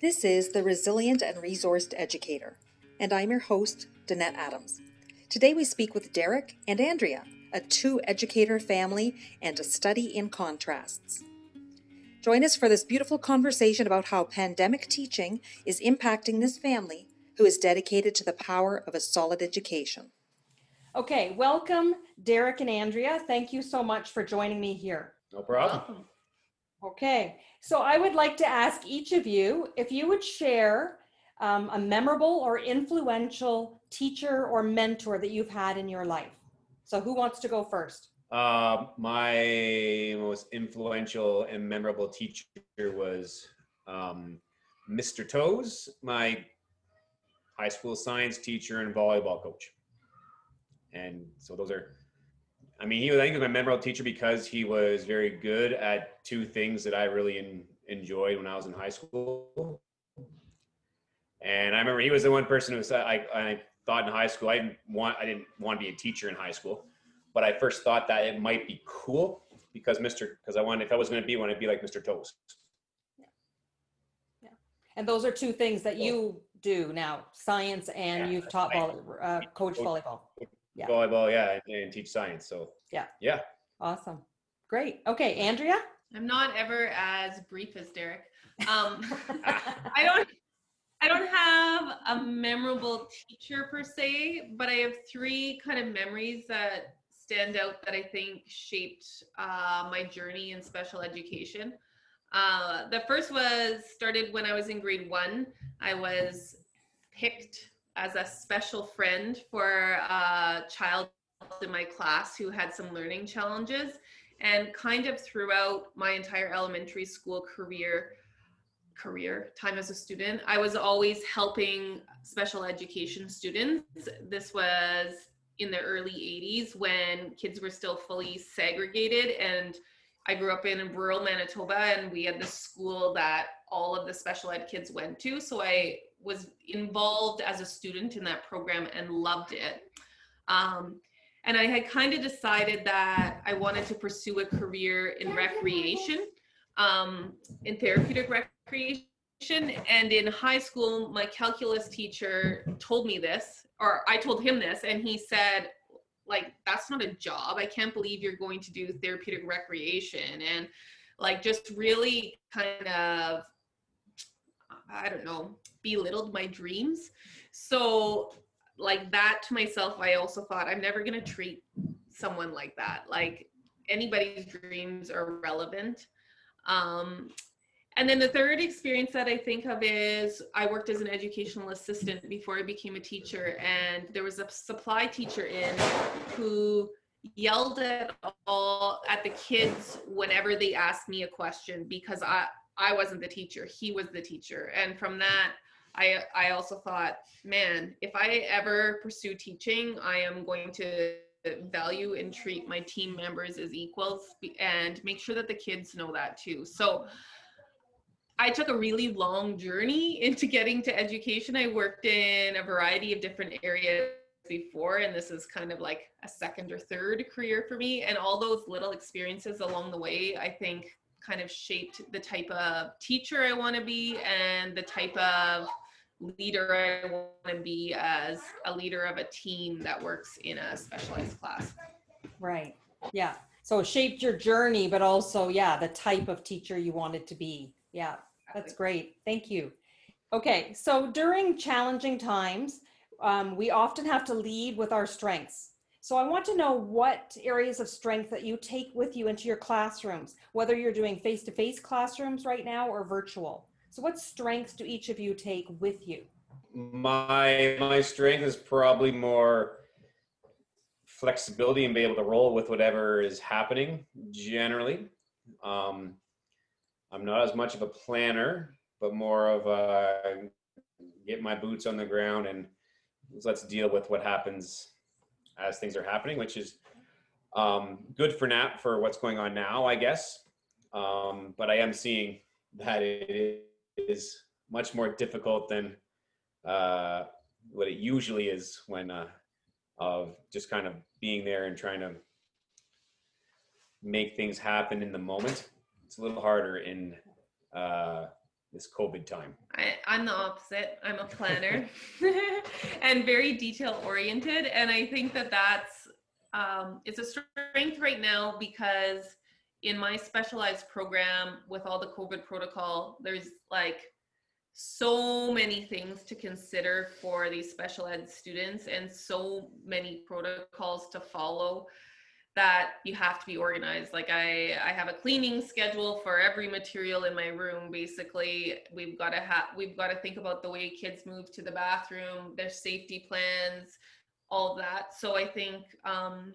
This is The Resilient and Resourced Educator, and I'm your host, Danette Adams. Today we speak with Derek and Andrea, a two educator family and a study in contrasts. Join us for this beautiful conversation about how pandemic teaching is impacting this family who is dedicated to the power of a solid education. Okay, welcome, Derek and Andrea. Thank you so much for joining me here. No problem. Okay, so I would like to ask each of you if you would share um, a memorable or influential teacher or mentor that you've had in your life. So, who wants to go first? Uh, my most influential and memorable teacher was um, Mr. Toes, my high school science teacher and volleyball coach. And so those are I mean, he was, I think, was my memorable teacher because he was very good at two things that I really in, enjoyed when I was in high school. And I remember he was the one person who said, I, I thought in high school, I didn't want, I didn't want to be a teacher in high school, but I first thought that it might be cool because Mr. Because I wanted, if I was going to be one, I'd be like Mr. Toes. Yeah. yeah. And those are two things that you do now, science and yeah, you've taught, volley, uh, coach volleyball yeah. volleyball, yeah, and, and, teach science. So yeah, yeah, awesome, great. Okay, Andrea. I'm not ever as brief as Derek. Um, I don't. I don't have a memorable teacher per se, but I have three kind of memories that stand out that I think shaped uh, my journey in special education. Uh, the first was started when I was in grade one. I was picked as a special friend for a child in my class who had some learning challenges. And kind of throughout my entire elementary school career, career time as a student, I was always helping special education students. This was in the early 80s when kids were still fully segregated and I grew up in rural Manitoba and we had this school that all of the special ed kids went to. So I was involved as a student in that program and loved it. Um, and I had kind of decided that I wanted to pursue a career in recreation, um, in therapeutic recreation. And in high school, my calculus teacher told me this, or I told him this, and he said, like, that's not a job. I can't believe you're going to do therapeutic recreation. And like, just really kind of I don't know, belittled my dreams. So, like that to myself, I also thought I'm never going to treat someone like that. Like anybody's dreams are relevant. Um, and then the third experience that I think of is I worked as an educational assistant before I became a teacher, and there was a supply teacher in who yelled at all at the kids whenever they asked me a question because I I wasn't the teacher, he was the teacher. And from that, I I also thought, man, if I ever pursue teaching, I am going to value and treat my team members as equals and make sure that the kids know that too. So I took a really long journey into getting to education. I worked in a variety of different areas before and this is kind of like a second or third career for me and all those little experiences along the way I think kind of shaped the type of teacher I want to be and the type of leader I want to be as a leader of a team that works in a specialized class. Right. Yeah. So it shaped your journey, but also, yeah, the type of teacher you wanted to be. Yeah, that's great. Thank you. Okay. So during challenging times, um, we often have to lead with our strengths. So I want to know what areas of strength that you take with you into your classrooms, whether you're doing face-to-face classrooms right now or virtual. So what strengths do each of you take with you? My my strength is probably more flexibility and be able to roll with whatever is happening generally. Um, I'm not as much of a planner, but more of a get my boots on the ground and let's deal with what happens as things are happening, which is um, good for now for what's going on now, I guess. Um, but I am seeing that it is much more difficult than uh, what it usually is when uh, of just kind of being there and trying to make things happen in the moment. It's a little harder in uh, this COVID time? I, I'm the opposite. I'm a planner and very detail oriented. And I think that that's, um, it's a strength right now because in my specialized program with all the COVID protocol, there's like so many things to consider for these special ed students and so many protocols to follow that you have to be organized. Like i i have a cleaning schedule for every material in my room basically. We've got to have we've got to think about the way kids move to the bathroom their safety plans all that. So i think um,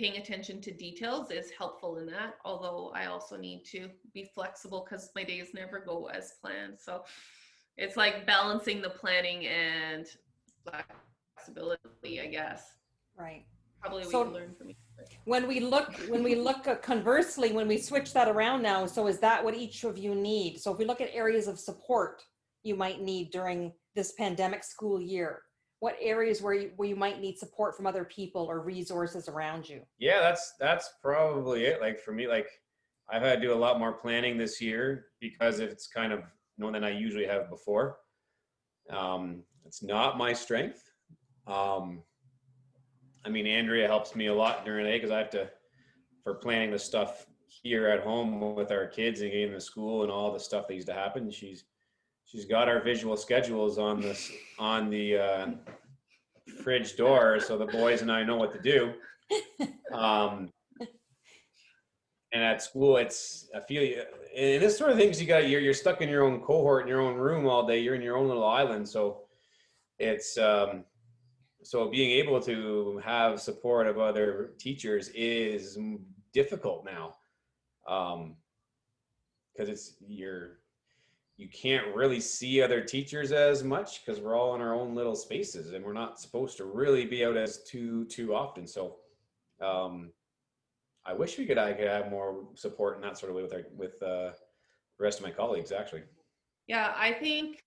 paying attention to details is helpful in that although i also need to be flexible because my days never go as planned so it's like balancing the planning and flexibility i guess Right. probably we So- can learn from each other. When we look, when we look uh, conversely, when we switch that around now, so is that what each of you need? So if we look at areas of support you might need during this pandemic school year, what areas where you, where you might need support from other people or resources around you? Yeah, that's that's probably it. Like for me, like I've had to do a lot more planning this year because it's kind of more than I usually have before. Um, it's not my strength. Um, I mean, Andrea helps me a lot during the day because I have to for planning the stuff here at home with our kids and getting to school and all the stuff that used to happen. She's she's got our visual schedules on this on the uh, fridge door, so the boys and I know what to do. Um, and at school, it's I feel you. And this sort of things you got. You're you're stuck in your own cohort in your own room all day. You're in your own little island. So it's um, so being able to have support of other teachers is difficult now um because it's you're you can't really see other teachers as much because we're all in our own little spaces and we're not supposed to really be out as too too often. So um i wish we could i could have more support in that sort of way with our with uh the rest of my colleagues actually. Yeah, I think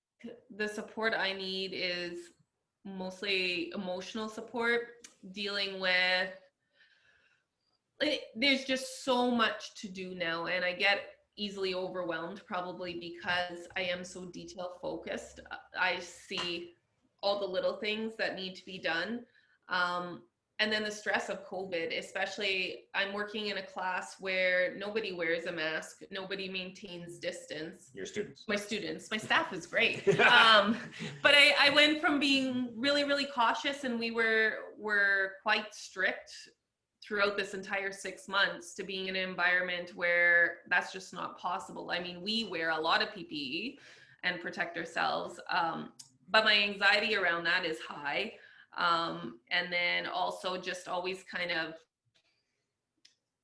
the support I need is mostly emotional support, dealing with like, there's just so much to do now and I get easily overwhelmed probably because I am so detail focused. I see all the little things that need to be done. Um, and then the stress of COVID, especially I'm working in a class where nobody wears a mask, nobody maintains distance your students my students my staff is great um, but I, I went from being really really cautious and we were were quite strict throughout this entire six months to being in an environment where that's just not possible i mean we wear a lot of ppe and protect ourselves um, but my anxiety around that is high um, and then also just always kind of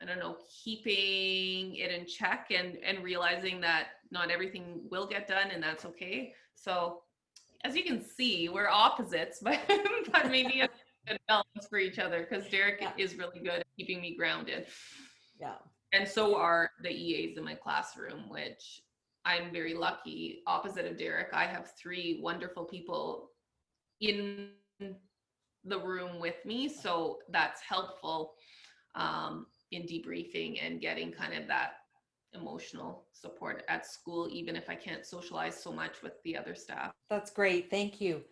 I don't know, keeping it in check and and realizing that not everything will get done and that's okay. So as you can see, we're opposites, but but maybe a good balance for each other because Derek Yeah. is really good at keeping me grounded. Yeah. And so are the EAs in my classroom, which I'm very lucky. Opposite of Derek, I have three wonderful people in the room with me. So that's helpful um, in debriefing and getting kind of that emotional support at school, even if I can't socialize so much with the other staff. That's great. Thank you.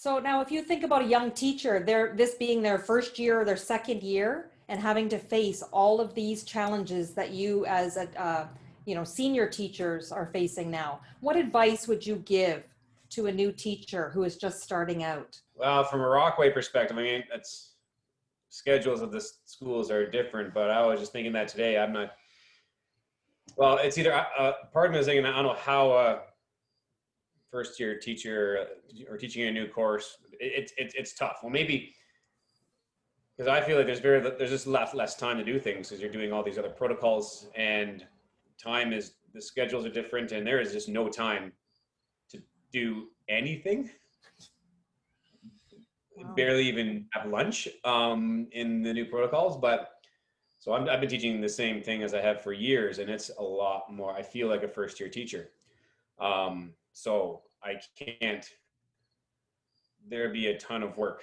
So now if you think about a young teacher, their this being their first year or their second year and having to face all of these challenges that you as a uh, you know senior teachers are facing now, what advice would you give to a new teacher who is just starting out? Well, from a Rockway perspective, I mean, that's schedules of the schools are different, but I was just thinking that today. I'm not. Well, it's either uh, uh, part of me is thinking I don't know how a first year teacher or teaching a new course. It's it, it's tough. Well, maybe because I feel like there's very there's just less less time to do things because you're doing all these other protocols and time is the schedules are different and there is just no time to do anything Wow. barely even have lunch um, in the new protocols. But so I'm, I've been teaching the same thing as I have for years, and it's a lot more. I feel like a first year teacher. Um, so I can't. There be a ton of work,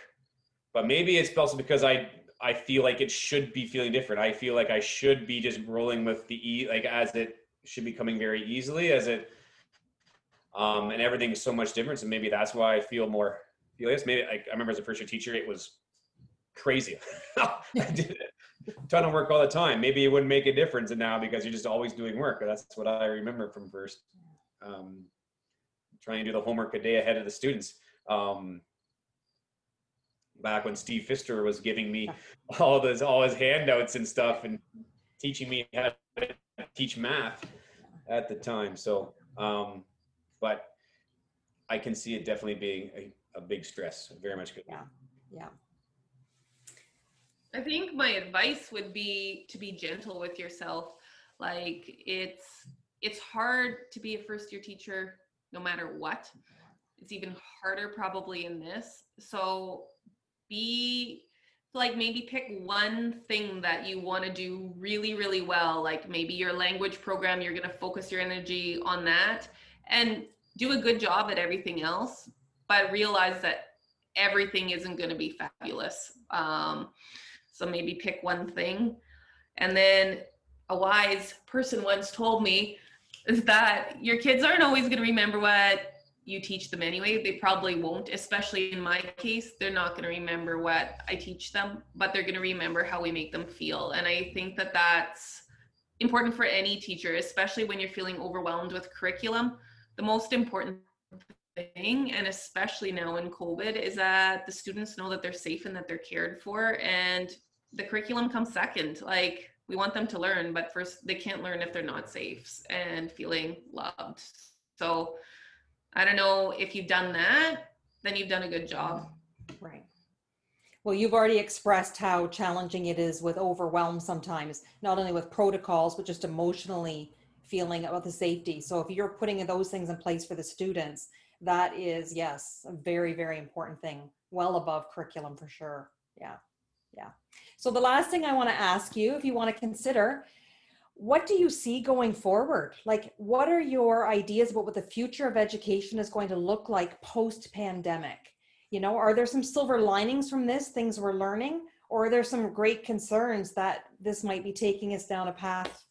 but maybe it's also because I I feel like it should be feeling different. I feel like I should be just rolling with the e like as it should be coming very easily as it um, and everything's so much different. So maybe that's why I feel more this. Maybe like, I remember as a first year teacher, it was crazy. I did a ton of work all the time. Maybe it wouldn't make a difference now because you're just always doing work. That's what I remember from first. Um, trying to do the homework a day ahead of the students. Um, back when Steve Fister was giving me all those all his handouts and stuff and teaching me how to teach math at the time. So, um, but I can see it definitely being a, a big stress. Very much good. Yeah. Yeah. I think my advice would be to be gentle with yourself. Like it's it's hard to be a first year teacher no matter what. It's even harder probably in this. So be like maybe pick one thing that you want to do really really well like maybe your language program you're going to focus your energy on that and do a good job at everything else but realize that everything isn't going to be fabulous um, so maybe pick one thing and then a wise person once told me is that your kids aren't always going to remember what you teach them anyway. They probably won't, especially in my case. They're not going to remember what I teach them, but they're going to remember how we make them feel. And I think that that's important for any teacher, especially when you're feeling overwhelmed with curriculum. The most important thing, and especially now in COVID, is that the students know that they're safe and that they're cared for. And the curriculum comes second. Like, we want them to learn, but first, they can't learn if they're not safe and feeling loved. So, I don't know if you've done that, then you've done a good job. Right. Well, you've already expressed how challenging it is with overwhelm sometimes, not only with protocols, but just emotionally feeling about the safety. So if you're putting those things in place for the students, that is, yes, a very, very important thing, well above curriculum for sure. Yeah. Yeah. So the last thing I want to ask you, if you want to consider, what do you see going forward? Like, what are your ideas about what the future of education is going to look like post pandemic? You know, are there some silver linings from this, things we're learning, or are there some great concerns that this might be taking us down a path?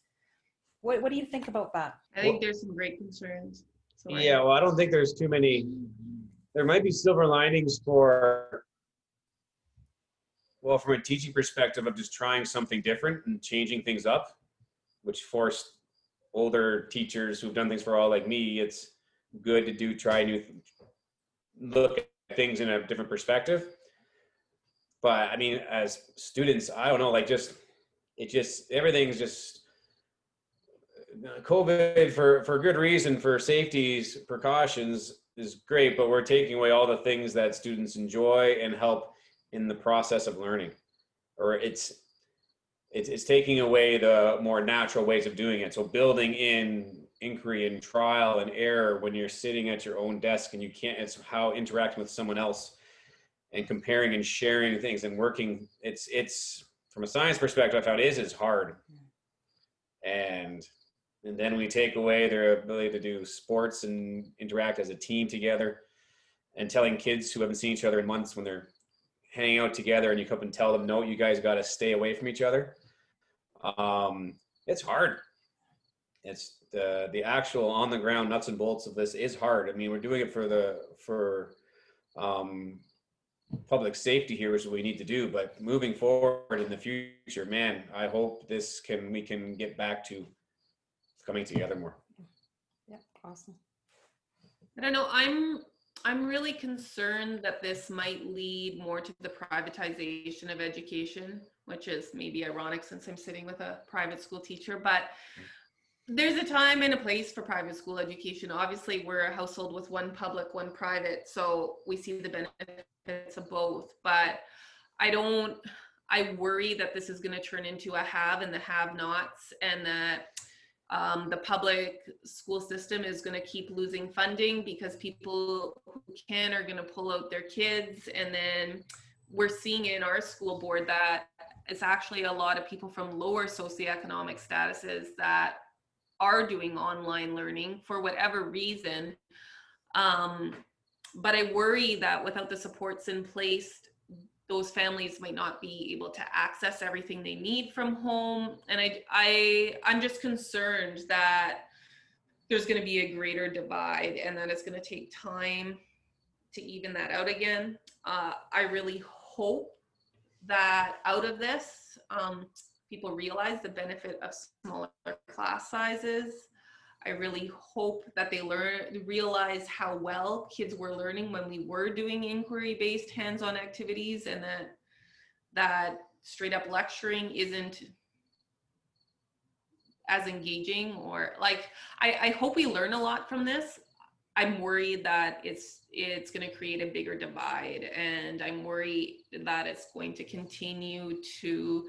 What, what do you think about that? I think there's some great concerns. Sorry. Yeah, well, I don't think there's too many. There might be silver linings for, well, from a teaching perspective of just trying something different and changing things up which forced older teachers who've done things for all like me it's good to do try new look at things in a different perspective. But i mean as students i don't know like just it just everything's just covid for for good reason for safeties precautions is great but we're taking away all the things that students enjoy and help in the process of learning or it's it's, it's taking away the more natural ways of doing it. So building in inquiry and trial and error when you're sitting at your own desk and you can't, it's how interacting with someone else and comparing and sharing things and working. It's, it's from a science perspective, I found is, is hard. And, and then we take away their ability to do sports and interact as a team together and telling kids who haven't seen each other in months when they're hanging out together and you come and tell them, no, you guys got to stay away from each other. Um, it's hard. It's the the actual on the ground nuts and bolts of this is hard. I mean, we're doing it for the for um, public safety here, which is what we need to do. But moving forward in the future, man, I hope this can we can get back to coming together more. Yeah, awesome. I don't know. I'm I'm really concerned that this might lead more to the privatization of education, which is maybe ironic since I'm sitting with a private school teacher, but there's a time and a place for private school education. Obviously, we're a household with one public, one private, so we see the benefits of both. But I don't, I worry that this is going to turn into a have and the have nots, and that um, the public school system is going to keep losing funding because people who can are going to pull out their kids. And then we're seeing in our school board that it's actually a lot of people from lower socioeconomic statuses that are doing online learning for whatever reason. Um, but I worry that without the supports in place those families might not be able to access everything they need from home and i i i'm just concerned that there's going to be a greater divide and that it's going to take time to even that out again. Uh, I really hope that out of this, um, people realize the benefit of smaller class sizes. I really hope that they learn, realize how well kids were learning when we were doing inquiry-based hands-on activities, and that that straight up lecturing isn't as engaging or like I, I hope we learn a lot from this. I'm worried that it's it's going to create a bigger divide and i'm worried that it's going to continue to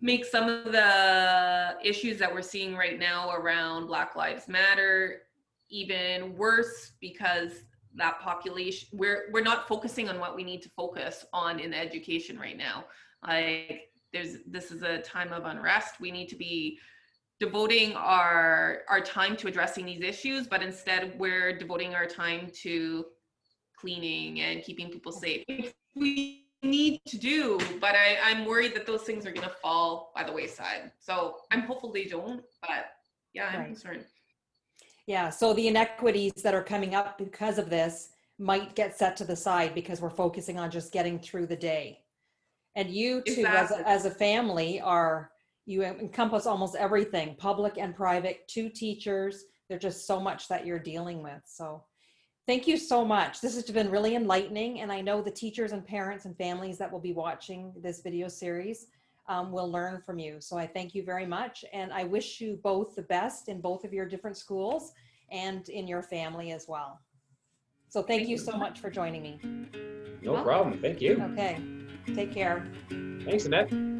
make some of the issues that we're seeing right now around black lives matter even worse because that population we're we're not focusing on what we need to focus on in education right now. Like there's this is a time of unrest. We need to be devoting our our time to addressing these issues but instead we're devoting our time to cleaning and keeping people safe need to do but I, i'm worried that those things are going to fall by the wayside so i'm hopeful they don't but yeah i'm Right. concerned Yeah, so the inequities that are coming up because of this might get set to the side because we're focusing on just getting through the day. And you two, as a, as a family, are you encompass almost everything, public and private, two teachers. There's just so much that you're dealing with. So thank you so much. This has been really enlightening. And I know the teachers and parents and families that will be watching this video series um, will learn from you. So I thank you very much. And I wish you both the best in both of your different schools and in your family as well. So thank, Thank you you. so much for joining me. No problem. Thank you. Okay, take care. Thanks, Annette.